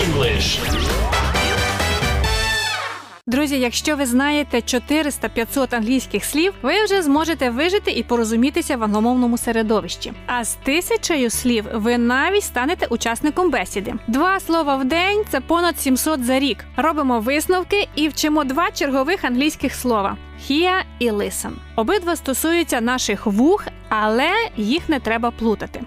English. Друзі, якщо ви знаєте 400-500 англійських слів, ви вже зможете вижити і порозумітися в англомовному середовищі. А з тисячею слів ви навіть станете учасником бесіди. Два слова в день це понад 700 за рік. Робимо висновки і вчимо два чергових англійських слова: hear і listen. Обидва стосуються наших вух, але їх не треба плутати.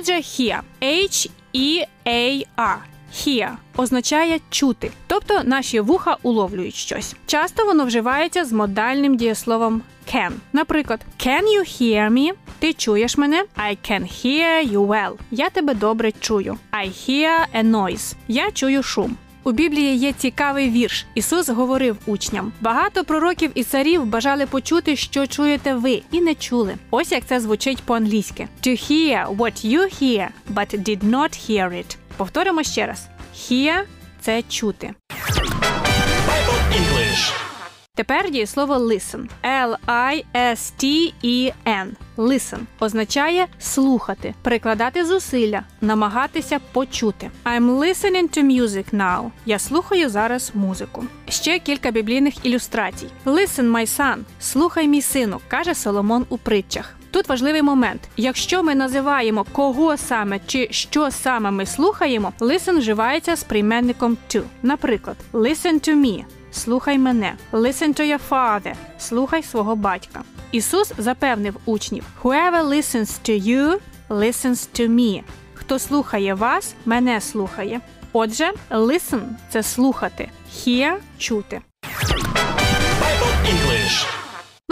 Отже, hear – H-E-A-R. Hear означає чути, тобто наші вуха уловлюють щось. Часто воно вживається з модальним дієсловом can. Наприклад, Can you hear me? Ти чуєш мене? I can hear you well. Я тебе добре чую. I hear a noise. Я чую шум. У Біблії є цікавий вірш. Ісус говорив учням: багато пророків і царів бажали почути, що чуєте ви, і не чули. Ось як це звучить по-англійськи: To hear what you hear, but did not hear it. Повторимо ще раз: Hear – це чути. Тепер дієслово listen. L-I-S-T-E-N. Listen означає слухати, прикладати зусилля, намагатися почути. I'm listening to music now. Я слухаю зараз музику. Ще кілька біблійних ілюстрацій. Listen, my son. Слухай, мій сину, каже Соломон у притчах. Тут важливий момент. Якщо ми називаємо кого саме чи що саме ми слухаємо, listen вживається з прийменником to. Наприклад, listen to me. Слухай мене. Listen to your father. Слухай свого батька. Ісус запевнив учнів: Whoever listens to you, listens to me. Хто слухає вас, мене слухає. Отже, listen – це слухати, hear – чути. Bible English.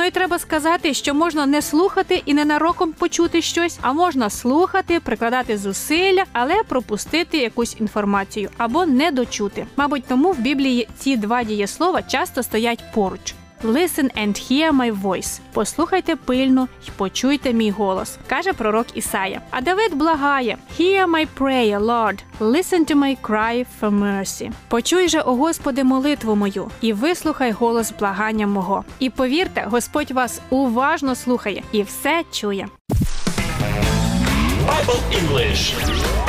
І треба сказати, що можна не слухати і ненароком почути щось, а можна слухати, прикладати зусилля, але пропустити якусь інформацію або не дочути. Мабуть, тому в Біблії ці два дієслова часто стоять поруч. Listen and hear my voice. Послухайте пильно й почуйте мій голос, каже пророк Ісая. А Давид благає: Hear my prayer, Lord. Listen to my cry for mercy. Почуй же, о Господи, молитву мою, і вислухай голос благання мого. І повірте, Господь вас уважно слухає і все чує. Bible English.